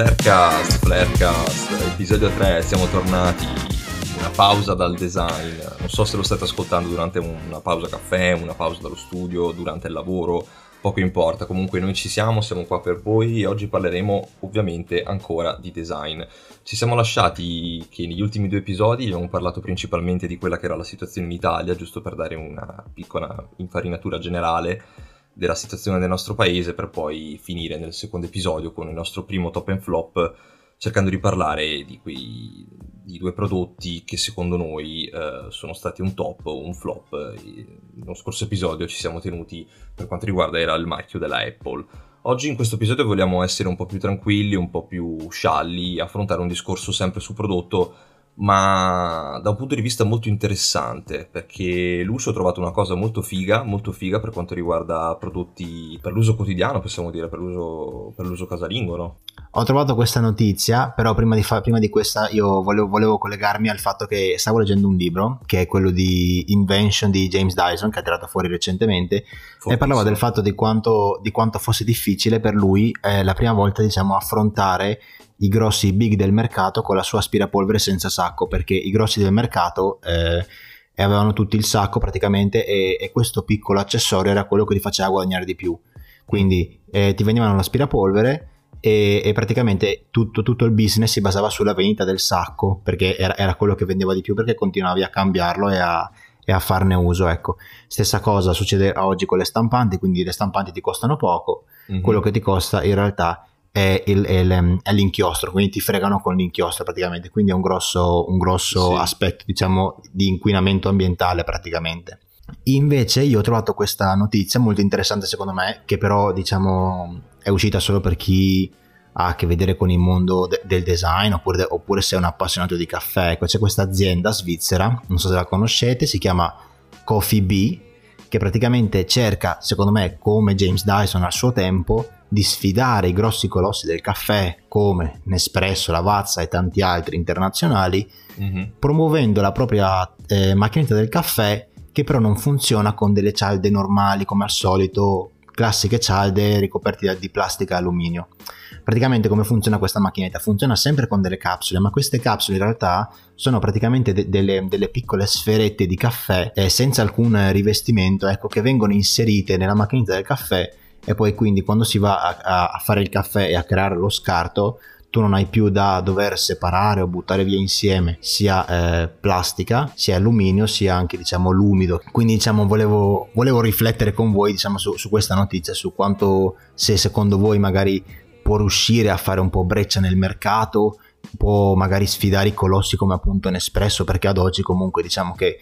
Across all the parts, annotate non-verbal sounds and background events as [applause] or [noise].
Flarecast, Flarecast, episodio 3, siamo tornati, una pausa dal design, non so se lo state ascoltando durante una pausa caffè, una pausa dallo studio, durante il lavoro, poco importa, comunque noi ci siamo, siamo qua per voi. E oggi parleremo ovviamente ancora di design. Ci siamo lasciati che negli ultimi due episodi abbiamo parlato principalmente di quella che era la situazione in Italia, giusto per dare una piccola infarinatura generale della situazione del nostro paese per poi finire nel secondo episodio con il nostro primo top and flop cercando di parlare di quei di due prodotti che secondo noi eh, sono stati un top o un flop. Nello scorso episodio ci siamo tenuti per quanto riguarda era il marchio della Apple. Oggi in questo episodio vogliamo essere un po' più tranquilli, un po' più scialli, affrontare un discorso sempre su prodotto ma da un punto di vista molto interessante perché l'uso ho trovato una cosa molto figa, molto figa per quanto riguarda prodotti per l'uso quotidiano, possiamo dire, per l'uso, per l'uso casalingo, no? Ho trovato questa notizia, però prima di, fa- prima di questa io volevo, volevo, collegarmi al fatto che stavo leggendo un libro, che è quello di Invention di James Dyson, che ha tirato fuori recentemente, Forse. e parlava del fatto di quanto, di quanto fosse difficile per lui eh, la prima volta, diciamo, affrontare i grossi big del mercato con la sua aspirapolvere senza sacco, perché i grossi del mercato eh, avevano tutti il sacco praticamente e, e, questo piccolo accessorio era quello che li faceva guadagnare di più. Quindi eh, ti venivano l'aspirapolvere e, e praticamente tutto, tutto, il business si basava sulla vendita del sacco, perché era, era, quello che vendeva di più, perché continuavi a cambiarlo e a, e a farne uso. Ecco. Stessa cosa succede oggi con le stampanti, quindi le stampanti ti costano poco, mm-hmm. quello che ti costa in realtà è, il, è, è, l'inchiostro, quindi ti fregano con l'inchiostro praticamente, quindi è un grosso, un grosso sì. aspetto diciamo di inquinamento ambientale praticamente. Invece io ho trovato questa notizia molto interessante secondo me, che però diciamo è uscita solo per chi ha a che vedere con il mondo de- del design oppure, oppure se è un appassionato di caffè. Ecco, c'è questa azienda svizzera, non so se la conoscete, si chiama Coffee Bee, che praticamente cerca, secondo me, come James Dyson al suo tempo, di sfidare i grossi colossi del caffè come Nespresso, Lavazza e tanti altri internazionali, mm-hmm. promuovendo la propria eh, macchinetta del caffè che però non funziona con delle cialde normali come al solito, classiche cialde ricoperte di plastica e alluminio. Praticamente come funziona questa macchinetta? Funziona sempre con delle capsule, ma queste capsule in realtà sono praticamente de- delle, delle, piccole sferette di caffè eh, senza alcun rivestimento, ecco, che vengono inserite nella macchinetta del caffè e poi quindi quando si va a, a fare il caffè e a creare lo scarto tu non hai più da dover separare o buttare via insieme sia eh, plastica sia alluminio sia anche diciamo l'umido. Quindi diciamo volevo, volevo riflettere con voi diciamo su, su, questa notizia su quanto se secondo voi magari può riuscire a fare un po' breccia nel mercato può magari sfidare i colossi come appunto Nespresso perché ad oggi comunque diciamo che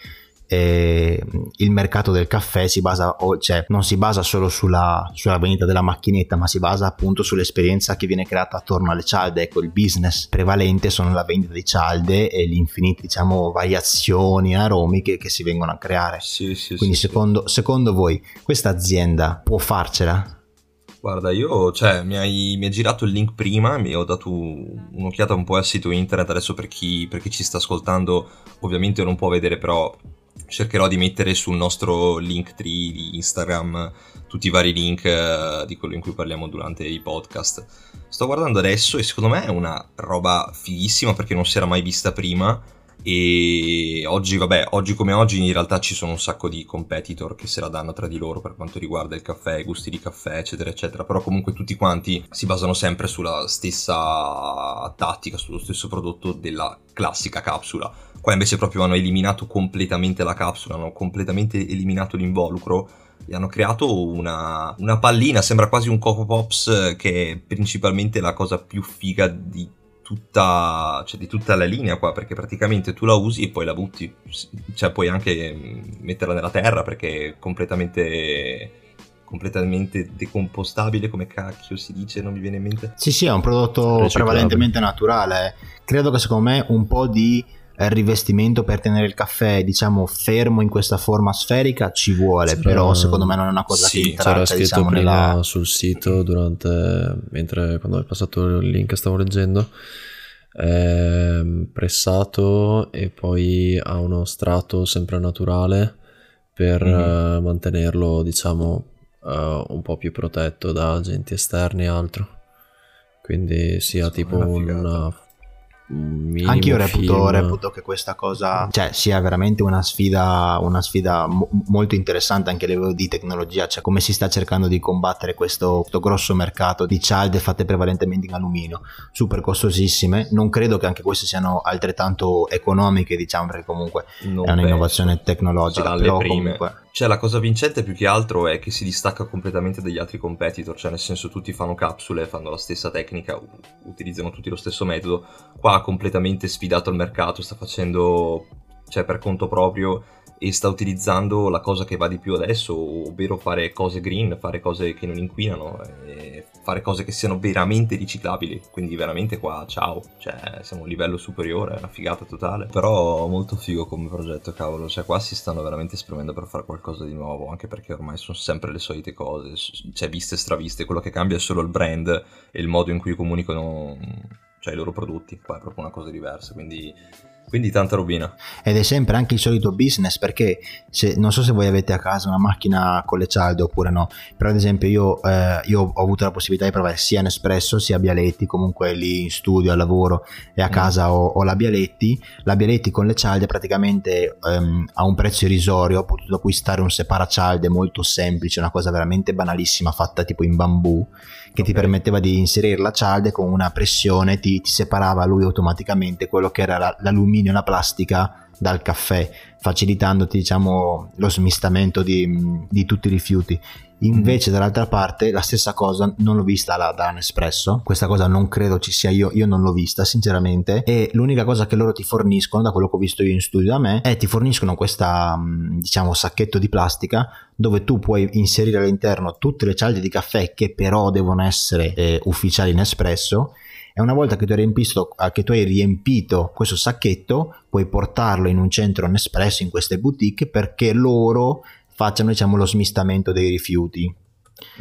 eh, il mercato del caffè si basa, cioè non si basa solo sulla, sulla vendita della macchinetta, ma si basa appunto sull'esperienza che viene creata attorno alle cialde. Ecco, il business prevalente sono la vendita di cialde e le infinite, diciamo, variazioni aromiche che si vengono a creare. Sì, sì, Quindi, sì, secondo, secondo voi, questa azienda può farcela? Guarda, io, cioè, mi hai, mi hai, girato il link prima, mi ho dato un'occhiata un po' al sito internet, adesso per chi, per chi ci sta ascoltando ovviamente non può vedere, però cercherò di mettere sul nostro link tree di Instagram tutti i vari link uh, di quello in cui parliamo durante i podcast. Sto guardando adesso e secondo me è una roba fighissima perché non si era mai vista prima e oggi, vabbè, oggi come oggi in realtà ci sono un sacco di competitor che se la danno tra di loro per quanto riguarda il caffè, i gusti di caffè, eccetera, eccetera, però comunque tutti quanti si basano sempre sulla stessa tattica, sullo stesso prodotto della classica capsula. Qua invece proprio hanno eliminato completamente la capsula, hanno completamente eliminato l'involucro e hanno creato una, una pallina, sembra quasi un Coco Pops che è principalmente la cosa più figa di tutta, cioè di tutta la linea qua, perché praticamente tu la usi e poi la butti, cioè puoi anche mm, metterla nella terra perché è completamente completamente decompostabile, come cacchio si dice, non mi viene in mente. Sì, sì, è un prodotto prevalentemente naturale. Credo che secondo me un po' di rivestimento per tenere il caffè diciamo fermo in questa forma sferica ci vuole sì, però secondo me non è una cosa sì, che entrata, c'era scritto diciamo, prima nella... sul sito durante mentre quando hai passato il link stavo leggendo eh, pressato e poi ha uno strato sempre naturale per mm-hmm. uh, mantenerlo diciamo uh, un po' più protetto da agenti esterni e altro Quindi sia tipo una anche io reputo, reputo, che questa cosa cioè, sia veramente una sfida, una sfida mo- molto interessante anche a livello di tecnologia, cioè come si sta cercando di combattere questo, questo, grosso mercato di cialde fatte prevalentemente in alluminio, super costosissime. Non credo che anche queste siano altrettanto economiche, diciamo, perché comunque non è un'innovazione tecnologica. Però comunque cioè, la cosa vincente più che altro è che si distacca completamente dagli altri competitor, cioè nel senso tutti fanno capsule, fanno la stessa tecnica, utilizzano tutti lo stesso metodo. Qua ha completamente sfidato il mercato, sta facendo, cioè per conto proprio, e sta utilizzando la cosa che va di più adesso, ovvero fare cose green, fare cose che non inquinano, fare cose che siano veramente riciclabili. Quindi veramente qua, ciao, cioè siamo a un livello superiore, è una figata totale. Però molto figo come progetto, cavolo, cioè qua si stanno veramente esprimendo per fare qualcosa di nuovo, anche perché ormai sono sempre le solite cose, cioè viste e straviste, quello che cambia è solo il brand e il modo in cui comunicano cioè, i loro prodotti, qua è proprio una cosa diversa, quindi quindi tanta robina. Ed è sempre anche il solito business perché se, non so se voi avete a casa una macchina con le cialde oppure no, però ad esempio io, eh, io ho avuto la possibilità di provare sia Nespresso sia Bialetti, comunque lì in studio, al lavoro e a mm. casa ho, ho, la Bialetti. La Bialetti con le cialde praticamente ehm, a un prezzo irrisorio ho potuto acquistare un separacialde molto semplice, una cosa veramente banalissima fatta tipo in bambù che ti permetteva di inserire la cialde con una pressione ti, ti separava lui automaticamente quello che era l'alluminio e la plastica dal caffè, facilitandoti diciamo, lo smistamento di, di tutti i rifiuti. Invece, dall'altra parte, la stessa cosa non l'ho vista da, da Nespresso. Questa cosa non credo ci sia io, io non l'ho vista, sinceramente. E l'unica cosa che loro ti forniscono, da quello che ho visto io in studio da me, è ti forniscono questa, diciamo, sacchetto di plastica dove tu puoi inserire all'interno tutte le cialde di caffè che però devono essere eh, ufficiali Nespresso e una volta che tu, hai riempito, che tu hai riempito questo sacchetto puoi portarlo in un centro Nespresso in queste boutique perché loro facciano diciamo, lo smistamento dei rifiuti.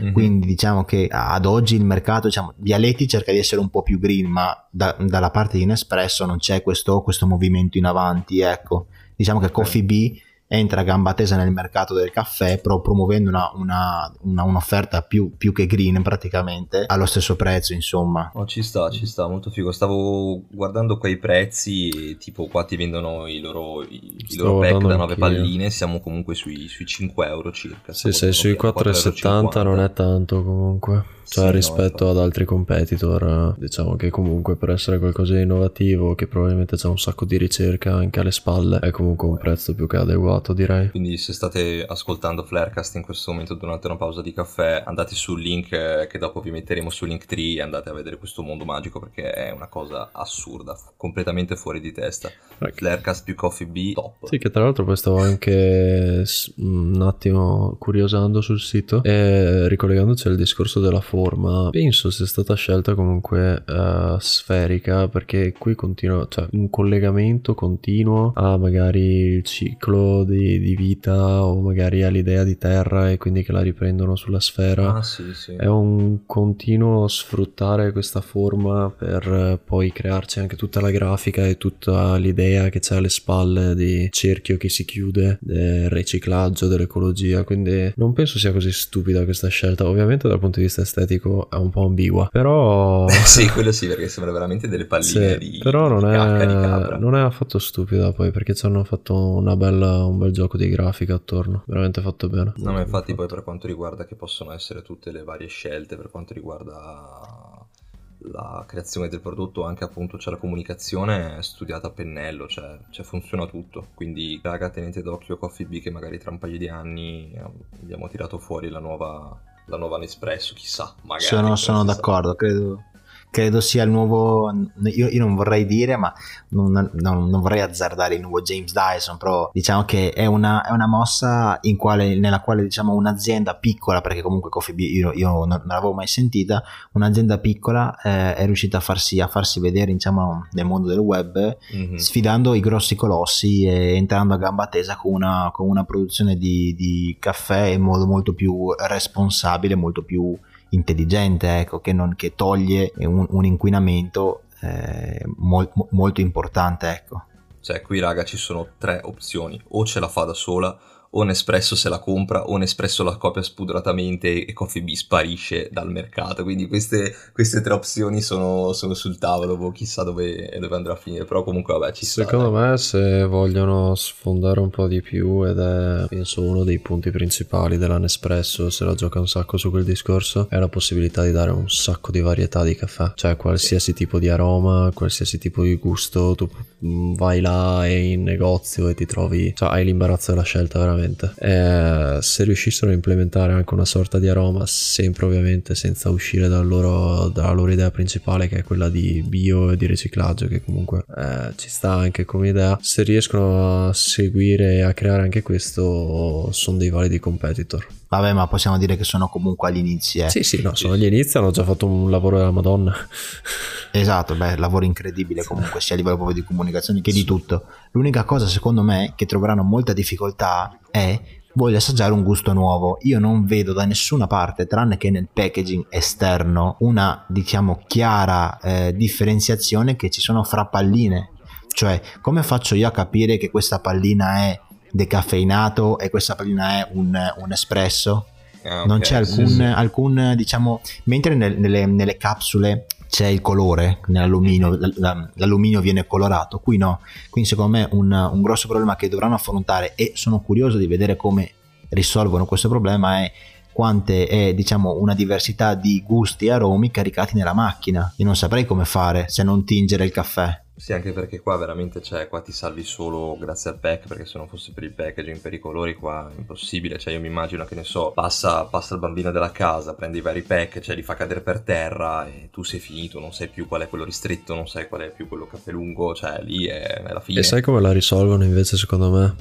Mm-hmm. Quindi diciamo che ad oggi il mercato, diciamo, Vialetti cerca di essere un po' più green, ma da, dalla parte di Nespresso non c'è questo, questo movimento in avanti. Ecco, diciamo che Coffee Bee entra a gamba tesa nel mercato del caffè pro- promuovendo una, una, una, un'offerta più, più, che green praticamente allo stesso prezzo insomma. Oh, ci sta ci sta molto figo. Stavo guardando quei prezzi tipo qua ti vendono i loro, i, i loro pack da 9 palline siamo comunque sui, sui 5 euro circa sì sei sui 4,70 non è tanto comunque cioè, sì, rispetto no, ad altri competitor, diciamo che comunque per essere qualcosa di innovativo, che probabilmente c'è un sacco di ricerca anche alle spalle, è comunque un prezzo più che adeguato, direi. Quindi, se state ascoltando Flarecast in questo momento durante una pausa di caffè, andate sul link eh, che dopo vi metteremo su Linktree e andate a vedere questo mondo magico perché è una cosa assurda, completamente fuori di testa. Right. Flarecast più Coffee B, top. Sì, che tra l'altro poi stavo anche un attimo curiosando sul sito e ricollegandoci al discorso della forma forma penso sia stata scelta comunque uh, sferica perché qui continua cioè un collegamento continuo a magari il ciclo di, di vita o magari all'idea di terra e quindi che la riprendono sulla sfera. Ah, sì, sì. è un continuo sfruttare questa forma per poi crearci anche tutta la grafica e tutta l'idea che c'è alle spalle di cerchio che si chiude del riciclaggio dell'ecologia. Quindi non penso sia così stupida questa scelta. Ovviamente dal punto di vista estetico estetico è un po' ambigua. Però. [laughs] sì, quello sì, perché sembra veramente delle palline sì, di. Però non, di è, non è affatto stupida poi, perché ci hanno fatto bella, un bel gioco di grafica attorno. Veramente fatto bene. No, ma infatti, poi per quanto riguarda che possono essere tutte le varie scelte, per quanto riguarda la creazione del prodotto anche appunto c'è la comunicazione studiata a pennello cioè, cioè, funziona tutto quindi raga tenete d'occhio Coffee B che magari tra un paio di anni eh, abbiamo tirato fuori la nuova la nuova Nespresso, chissà, magari. Sono, sono d'accordo, credo, credo sia il nuovo, io, io non vorrei dire, ma non, non, non, vorrei azzardare il nuovo James Dyson, però diciamo che è una, è una mossa quale, nella quale diciamo un'azienda piccola, perché comunque Coffee Bee io, io non, non, l'avevo mai sentita, un'azienda piccola eh, è riuscita a farsi, a farsi vedere diciamo, nel mondo del web, mm-hmm. sfidando i grossi colossi e entrando a gamba tesa con una, con una produzione di, di caffè in modo molto più responsabile, molto più intelligente, ecco, che, non, che toglie un, un inquinamento eh, mol, molto importante. Ecco. Cioè, qui raga ci sono tre opzioni, o ce la fa da sola o Nespresso se la compra o Nespresso la copia spudratamente e Coffee Bee sparisce dal mercato. Quindi queste, queste tre opzioni sono, sono, sul tavolo, boh, chissà dove, dove, andrà a finire, però comunque vabbè ci sta. Secondo me se vogliono sfondare un po' di più ed è penso uno dei punti principali della Nespresso, se la gioca un sacco su quel discorso, è la possibilità di dare un sacco di varietà di caffè, cioè qualsiasi tipo di aroma, qualsiasi tipo di gusto, tu vai là e in negozio e ti trovi, cioè hai l'imbarazzo della scelta veramente. E se riuscissero a implementare anche una sorta di aroma, sempre ovviamente senza uscire dal loro, dalla loro idea principale che è quella di bio e di riciclaggio, che comunque eh, ci sta anche come idea, se riescono a seguire e a creare anche questo, sono dei validi competitor. Vabbè, ma possiamo dire che sono comunque agli inizi. Eh. Sì, sì, no, sono agli inizi, hanno già fatto un lavoro della Madonna. Esatto, beh, lavoro incredibile comunque, sia a livello proprio di comunicazione che di tutto. L'unica cosa, secondo me, che troveranno molta difficoltà è voglio assaggiare un gusto nuovo. Io non vedo da nessuna parte, tranne che nel packaging esterno, una, diciamo, chiara eh, differenziazione che ci sono fra palline. Cioè, come faccio io a capire che questa pallina è decaffeinato e questa pallina è un, un espresso. Ah, okay. Non c'è alcun, sì, sì. alcun, diciamo, mentre nel, nelle, nelle, capsule c'è il colore nell'alluminio, l'alluminio viene colorato, qui no. Quindi secondo me un, un grosso problema che dovranno affrontare e sono curioso di vedere come risolvono questo problema è quante è diciamo una diversità di gusti e aromi caricati nella macchina. Io non saprei come fare se non tingere il caffè. Sì, anche perché qua veramente cioè, qua ti salvi solo grazie al pack, perché se non fosse per il packaging, per i colori, qua è impossibile. Cioè, io mi immagino che ne so, passa, passa il bambino della casa, prende i vari pack, cioè li fa cadere per terra e tu sei finito, non sai più qual è quello ristretto, non sai qual è più quello caffè lungo, cioè lì è, è la fine. E sai come la risolvono invece secondo me?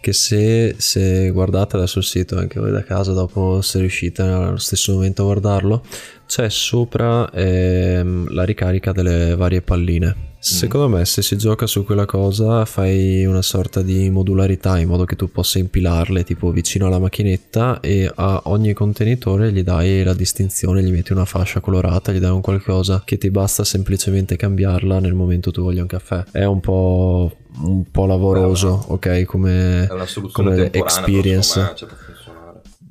che se, se, guardate adesso il sito anche voi da casa dopo se riuscite allo stesso momento a guardarlo c'è sopra ehm, la ricarica delle varie palline Secondo me se si gioca su quella cosa fai una sorta di modularità in modo che tu possa impilarle tipo vicino alla macchinetta e a ogni contenitore gli dai la distinzione, gli metti una fascia colorata, gli dai un qualcosa che ti basta semplicemente cambiarla nel momento tu voglia un caffè. È un po', un po lavoroso, ok? Come, come experience. Cioè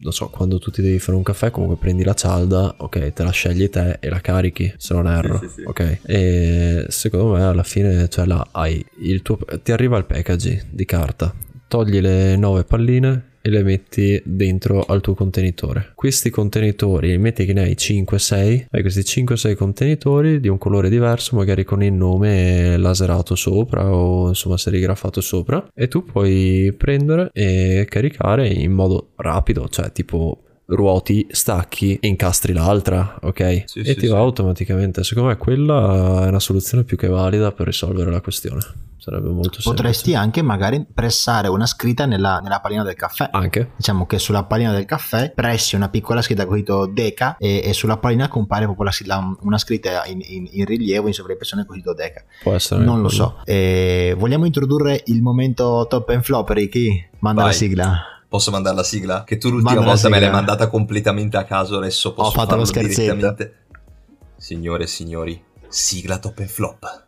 non so, quando tu ti devi fare un caffè, comunque prendi la cialda, ok, te la scegli te e la carichi, se non erro, sì, sì, sì. ok? E secondo me alla fine, cioè là hai il tuo, ti arriva il packaging di carta, togli le nove palline, e le metti dentro al tuo contenitore. Questi contenitori, metti che ne hai 5-6, hai questi 5-6 contenitori di un colore diverso, magari con il nome laserato sopra o insomma serigrafato sopra e tu puoi prendere e caricare in modo rapido, cioè tipo ruoti, stacchi e incastri l'altra, ok? Sì, e sì, ti va sì. automaticamente. Secondo me quella è una soluzione più che valida per risolvere la questione. Sarebbe molto semplice. Potresti anche magari pressare una scritta nella, nella pallina del caffè. Anche. Diciamo che sulla pallina del caffè pressi una piccola scritta con scritto Deca e, e, sulla pallina compare proprio la, una scritta in, in, in, rilievo in sovraimpressione con scritto Deca. Può essere. Non lo so. E vogliamo introdurre il momento top and flop, Ricky? Manda Vai. la sigla. Posso mandare la sigla? Che tu l'ultima Manda volta me l'hai mandata completamente a caso, adesso posso Ho fatto lo scherzetto. Signore e signori, sigla top and flop.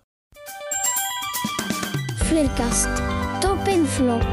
Flarecast Top and Flop.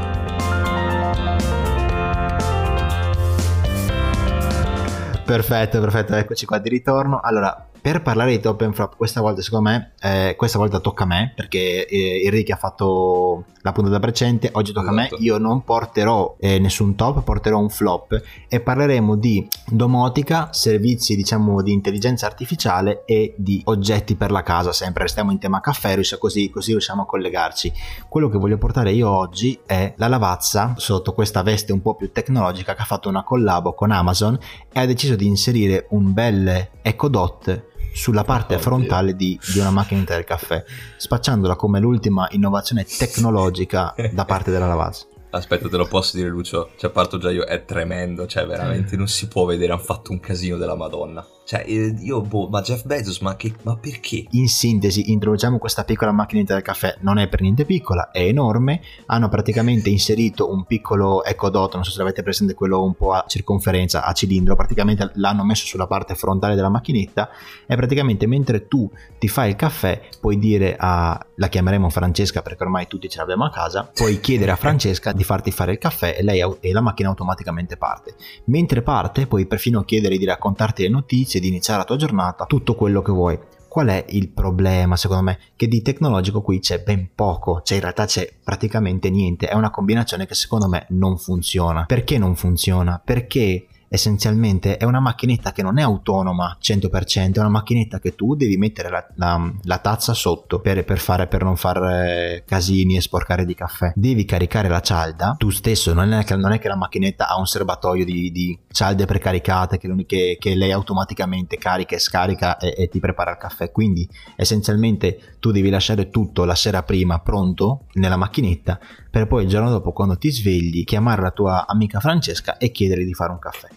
Perfetto, perfetto, eccoci qua di ritorno. Allora, per parlare di top and flop questa volta secondo me eh, questa volta tocca a me perché eh, Enrique ha fatto la puntata precedente oggi tocca esatto. a me esatto. io non porterò eh, nessun top porterò un flop e parleremo di domotica servizi diciamo di intelligenza artificiale e di oggetti per la casa sempre restiamo in tema caffè così, così riusciamo a collegarci quello che voglio portare io oggi è la lavazza sotto questa veste un po' più tecnologica che ha fatto una collabo con Amazon e ha deciso di inserire un bel Echo Dot sulla parte frontale di, di, una macchinetta del caffè, spacciandola come l'ultima innovazione tecnologica [laughs] da parte della lavazza. Aspetta, te lo posso dire, Lucio. Cioè, parto già io, è tremendo. Cioè, veramente non si può vedere. Hanno fatto un casino della Madonna. Cioè, eh, io, boh, ma Jeff Bezos, ma, che, ma perché? In sintesi, introduciamo questa piccola macchinetta del caffè, non è per niente piccola, è enorme, hanno praticamente inserito un piccolo ecodot, non so se l'avete presente, quello un po' a circonferenza, a cilindro, praticamente l'hanno messo sulla parte frontale della macchinetta e praticamente mentre tu ti fai il caffè puoi dire a, la chiameremo Francesca perché ormai tutti ce l'abbiamo a casa, puoi chiedere a Francesca di farti fare il caffè e, lei, e la macchina automaticamente parte. Mentre parte puoi perfino chiedere di raccontarti le notizie, di iniziare la tua giornata, tutto quello che vuoi. Qual è il problema secondo me? Che di tecnologico qui c'è ben poco, cioè in realtà c'è praticamente niente, è una combinazione che secondo me non funziona. Perché non funziona? Perché essenzialmente è una macchinetta che non è autonoma 100%, è una macchinetta che tu devi mettere la, la, la tazza sotto per, per, fare, per non fare casini e sporcare di caffè. Devi caricare la cialda, tu stesso, non è che, non è che la macchinetta ha un serbatoio di, di cialde precaricate che, che, che, lei automaticamente carica e scarica e, e ti prepara il caffè. Quindi essenzialmente tu devi lasciare tutto la sera prima pronto nella macchinetta per poi il giorno dopo quando ti svegli chiamare la tua amica Francesca e chiedergli di fare un caffè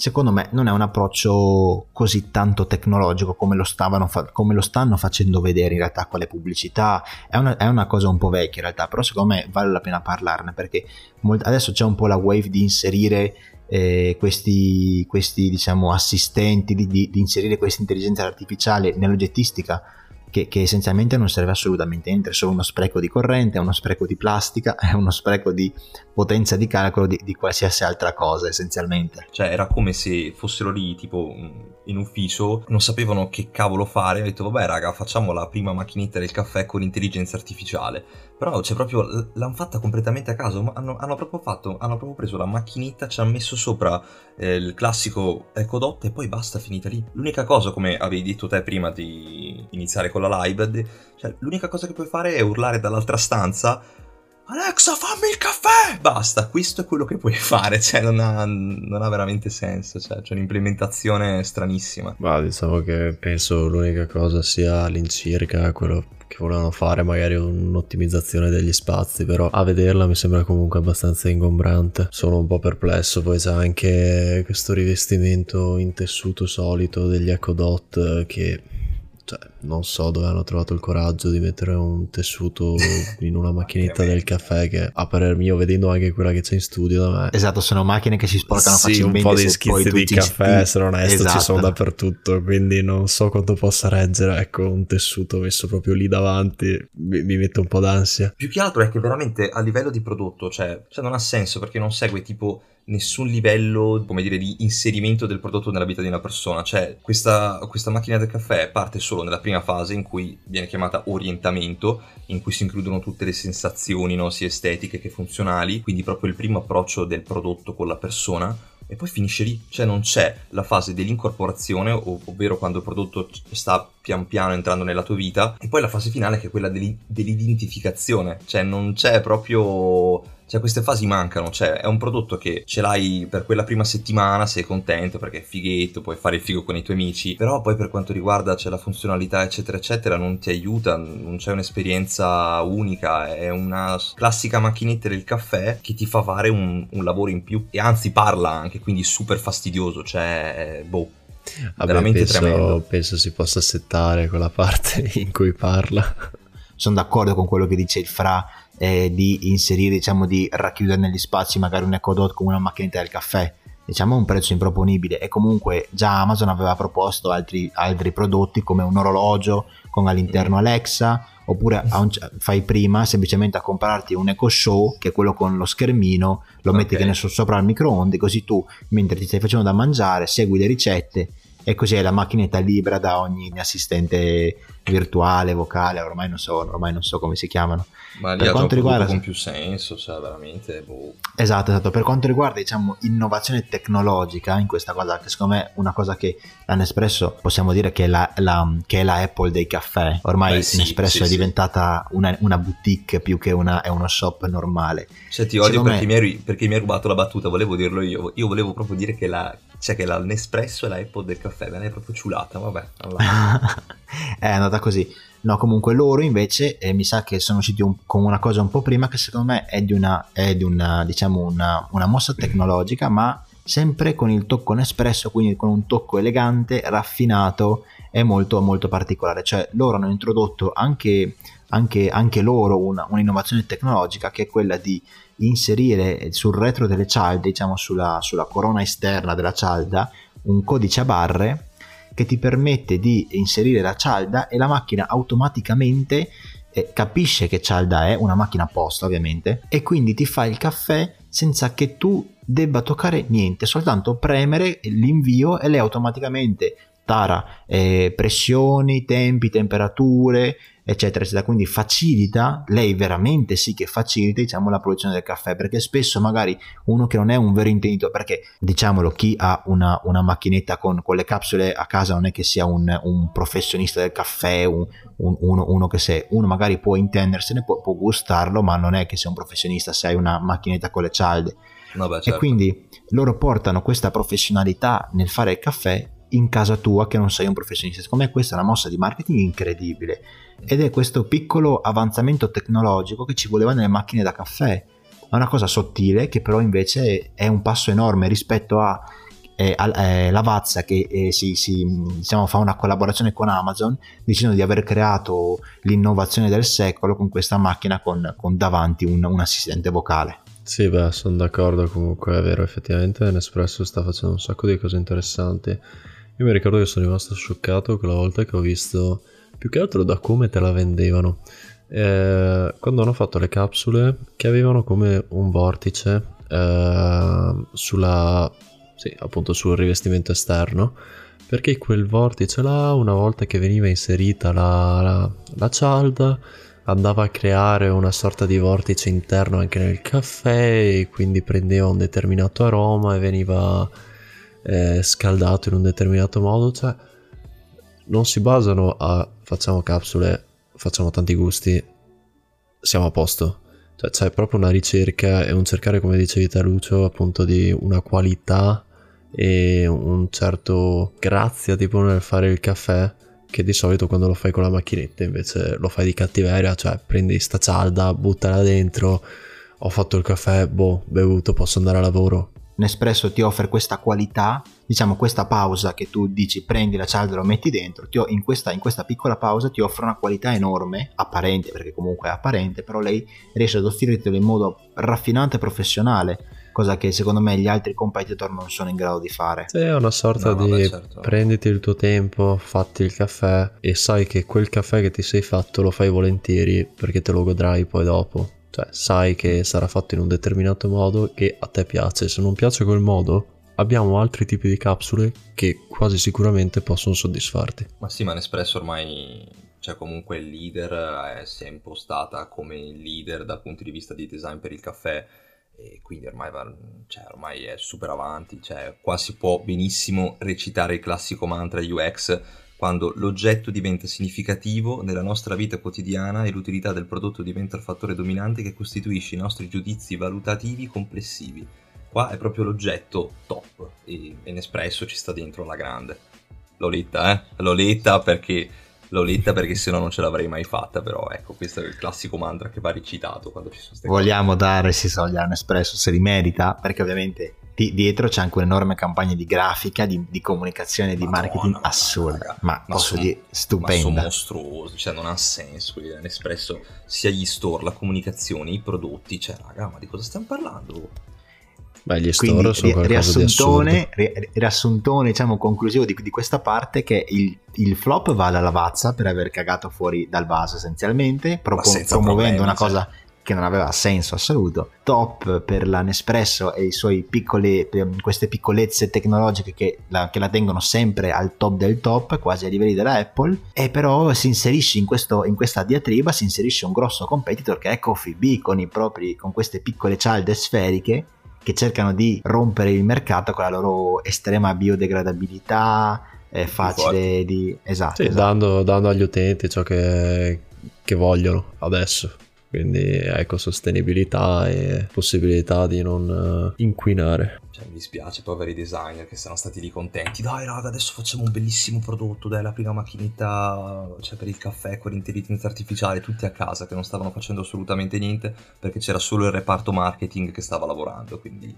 secondo me non è un approccio così tanto tecnologico come lo, fa- come lo stanno facendo vedere in realtà con le pubblicità, è una, è una, cosa un po' vecchia in realtà, però secondo me vale la pena parlarne perché molt- adesso c'è un po' la wave di inserire eh, questi, questi diciamo, assistenti, di, di, di inserire questa intelligenza artificiale nell'oggettistica che, che, essenzialmente non serve assolutamente niente, è solo uno spreco di corrente, è uno spreco di plastica, [laughs] è uno spreco di potenza di calcolo di, di, qualsiasi altra cosa essenzialmente. Cioè era come se fossero lì tipo in ufficio, non sapevano che cavolo fare, ho detto vabbè raga facciamo la prima macchinetta del caffè con intelligenza artificiale, però c'è proprio, l'hanno fatta completamente a caso, hanno, hanno, proprio fatto, hanno proprio preso la macchinetta, ci hanno messo sopra eh, il classico Ecodot e poi basta, finita lì. L'unica cosa, come avevi detto te prima di iniziare con la live, cioè l'unica cosa che puoi fare è urlare dall'altra stanza Alexa, fammi il caffè! Basta, questo è quello che puoi fare, cioè non ha, non ha veramente senso, cioè c'è un'implementazione stranissima. Ma diciamo che penso l'unica cosa sia all'incirca quello che volevano fare, magari un'ottimizzazione degli spazi, però a vederla mi sembra comunque abbastanza ingombrante. Sono un po' perplesso, poi c'è anche questo rivestimento in tessuto solito degli Echo Dot che cioè, non so dove hanno trovato il coraggio di mettere un tessuto [laughs] in una macchinetta del caffè che a parer mio vedendo anche quella che c'è in studio da me esatto sono macchine che si sporcano sì, facilmente un po' di schizzi di caffè se non onesto esatto. ci sono dappertutto quindi non so quanto possa reggere ecco un tessuto messo proprio lì davanti mi, mi mette un po' d'ansia più che altro è che veramente a livello di prodotto cioè, cioè non ha senso perché non segue tipo nessun livello, come dire, di inserimento del prodotto nella vita di una persona. Cioè, questa, questa macchina del caffè parte solo nella prima fase in cui viene chiamata orientamento, in cui si includono tutte le sensazioni, no? sia estetiche che funzionali, quindi proprio il primo approccio del prodotto con la persona e poi finisce lì, cioè non c'è la fase dell'incorporazione, ov- ovvero quando il prodotto sta pian piano entrando nella tua vita, e poi la fase finale che è quella dell'identificazione, cioè non c'è proprio cioè queste fasi mancano, cioè è un prodotto che ce l'hai per quella prima settimana, sei contento perché è fighetto, puoi fare il figo con i tuoi amici, però poi per quanto riguarda c'è la funzionalità eccetera eccetera non ti aiuta, non c'è un'esperienza unica, è una classica macchinetta del caffè che ti fa fare un, un lavoro in più e anzi parla anche, quindi super fastidioso, cioè boh. Vabbè, veramente penso, tremendo. Penso si possa settare quella parte [laughs] in cui parla. Sono d'accordo con quello che dice il Fra eh, di inserire, diciamo, di racchiudere negli spazi magari un Echo con una macchinetta del caffè. Diciamo a un prezzo improponibile e comunque già Amazon aveva proposto altri, altri prodotti come un orologio con all'interno Alexa oppure un, fai prima semplicemente a comprarti un Echo Show che è quello con lo schermino lo metti okay. che ne so sopra il microonde così tu mentre ti stai facendo da mangiare segui le ricette e così è la macchinetta libera da ogni assistente virtuale, vocale, ormai non so, ormai non so come si chiamano. Ma per quanto riguarda con più senso, cioè veramente boh. Esatto, esatto, per quanto riguarda diciamo innovazione tecnologica in questa cosa che secondo me è una cosa che la Nespresso possiamo dire che è la, la, che è la Apple dei caffè. Ormai Beh, sì, Nespresso sì, è sì. diventata una, una, boutique più che una, è uno shop normale. Cioè ti odio perché, me... mi hai, perché mi hai rubato la battuta, volevo dirlo io. Io volevo proprio dire che la cioè che la Nespresso è la Apple del caffè, me l'hai proprio ciulata, vabbè. Allora. [laughs] è andata così. No, comunque loro invece eh, mi sa che sono usciti un, con una cosa un po' prima che secondo me è di una, è di una diciamo una, una mossa tecnologica, ma sempre con il tocco Nespresso, quindi con un tocco elegante, raffinato e molto molto particolare. Cioè loro hanno introdotto anche, anche, anche loro una, un'innovazione tecnologica che è quella di inserire sul retro delle cialde, diciamo sulla, sulla corona esterna della cialda, un codice a barre che ti permette di inserire la cialda e la macchina automaticamente eh, capisce che cialda è, una macchina apposta ovviamente, e quindi ti fa il caffè senza che tu debba toccare niente, soltanto premere l'invio e lei automaticamente tara eh, pressioni, tempi, temperature, eccetera, eccetera. Quindi facilita, lei veramente sì che facilita, diciamo, la produzione del caffè, perché spesso magari uno che non è un vero intenditore, perché diciamolo, chi ha una, una macchinetta con, con, le capsule a casa non è che sia un, un professionista del caffè, un, un, uno, uno, che se uno magari può intendersene, può, può, gustarlo, ma non è che sia un professionista se hai una macchinetta con le cialde. No, beh, certo. E quindi loro portano questa professionalità nel fare il caffè in casa tua che non sei un professionista. Secondo me questa è una mossa di marketing incredibile ed è questo piccolo avanzamento tecnologico che ci voleva nelle macchine da caffè. È una cosa sottile che però invece è un passo enorme rispetto a eh, eh, Lavazza che eh, si, si diciamo, fa una collaborazione con Amazon dicendo di aver creato l'innovazione del secolo con questa macchina con, con davanti un, un assistente vocale. Sì, beh, sono d'accordo comunque, è vero, effettivamente Nespresso sta facendo un sacco di cose interessanti. Io mi ricordo che sono rimasto scioccato quella volta che ho visto più che altro da come te la vendevano. Eh, quando hanno fatto le capsule che avevano come un vortice eh, sulla, sì, appunto sul rivestimento esterno perché quel vortice là una volta che veniva inserita la, la, la cialda andava a creare una sorta di vortice interno anche nel caffè e quindi prendeva un determinato aroma e veniva eh, scaldato in un determinato modo cioè non si basano a facciamo capsule, facciamo tanti gusti, siamo a posto. Cioè c'è proprio una ricerca e un cercare, come dicevi te Lucio, appunto di una qualità e un certo grazia tipo nel fare il caffè che di solito quando lo fai con la macchinetta invece lo fai di cattiveria, cioè prendi sta cialda, buttala dentro, ho fatto il caffè, boh, bevuto, posso andare a lavoro. Nespresso ti offre questa qualità, diciamo questa pausa che tu dici prendi la cialda e lo metti dentro, ti, in, questa, in questa piccola pausa ti offre una qualità enorme, apparente perché comunque è apparente, però lei riesce ad offrirtelo in modo raffinato e professionale, cosa che secondo me gli altri competitor non sono in grado di fare. Sì, è una sorta no, di vabbè, certo. prenditi il tuo tempo, fatti il caffè e sai che quel caffè che ti sei fatto lo fai volentieri perché te lo godrai poi dopo. Cioè, sai che sarà fatto in un determinato modo che a te piace. Se non piace quel modo, abbiamo altri tipi di capsule che quasi sicuramente possono soddisfarti. Ma sì, ma Nespresso ormai, cioè comunque il leader eh, si è impostata come leader dal punto di vista di design per il caffè e quindi ormai, va, cioè, ormai è super avanti, cioè qua si può benissimo recitare il classico mantra UX quando l'oggetto diventa significativo nella nostra vita quotidiana e l'utilità del prodotto diventa il fattore dominante che costituisce i nostri giudizi valutativi complessivi. Qua è proprio l'oggetto top e Nespresso ci sta dentro alla grande. L'ho letta, eh? L'ho letta perché l'ho letta perché se no non ce l'avrei mai fatta, però ecco, questo è il classico mantra che va recitato quando ci sono queste Vogliamo cose. dare, si soglia Nespresso se li merita, perché ovviamente di- dietro c'è anche un'enorme campagna di grafica, di, di comunicazione, di Madonna, marketing assurda. Ma, ma posso dire stupenda. Ma sono mostruosi, cioè non ha senso. Nespresso sia gli store, la comunicazione, i prodotti, cioè raga, ma di cosa stiamo parlando? Beh, gli store Quindi, sono riassuntone, di riassuntone, diciamo, conclusivo di, di, questa parte che il, il, flop va alla lavazza per aver cagato fuori dal vaso essenzialmente, propo- promuovendo problemi, una cosa cioè che non aveva senso assoluto. Top per la Nespresso e i suoi piccoli, queste piccolezze tecnologiche che la, che la, tengono sempre al top del top, quasi ai livelli della Apple. E però si inserisce in, questo, in questa diatriba, si inserisce un grosso competitor che è Coffee Bee con, propri, con queste piccole cialde sferiche che cercano di rompere il mercato con la loro estrema biodegradabilità, è facile di... Esatto, sì, esatto. Dando, dando, agli utenti ciò che, che vogliono adesso quindi ecosostenibilità e possibilità di non uh, inquinare. Cioè, mi dispiace, poveri designer che sono stati lì contenti. Dai, raga, adesso facciamo un bellissimo prodotto. Dai, la prima macchinetta cioè, per il caffè con l'intelligenza artificiale, tutti a casa che non stavano facendo assolutamente niente perché c'era solo il reparto marketing che stava lavorando. Quindi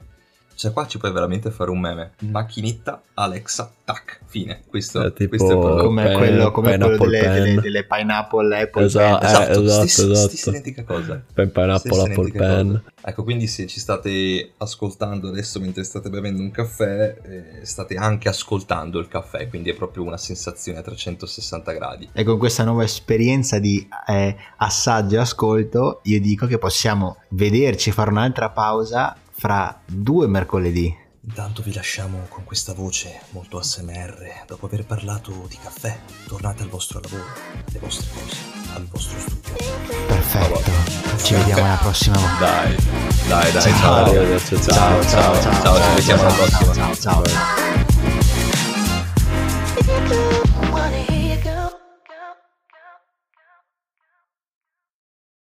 Cioè qua ci puoi veramente fare un meme. Macchinetta, Alexa, tac, fine. Questo, È tipo- questo è proprio... come pen- quello, come quello delle, delle, delle pineapple apple Esatto, pen. eh, esatto, stessa, esatto. stessa identica cosa. Pen pineapple Stessa apple pen. cosa. Ecco, quindi se ci state ascoltando adesso mentre state bevendo un caffè, eh, state anche ascoltando il caffè, quindi è proprio una sensazione a 360 gradi. E con questa nuova esperienza di eh, assaggio e ascolto, io dico che possiamo vederci, fare un'altra pausa fra due mercoledì. Intanto vi lasciamo con questa voce molto ASMR. Dopo aver parlato di caffè, tornate al vostro lavoro, alle vostre cose, al vostro studio. Perfetto. Ci vediamo alla prossima volta. Dai, dai, dai. Ciao, ciao, ciao, ciao, ciao, ci vediamo alla prossima. Ciao, ciao.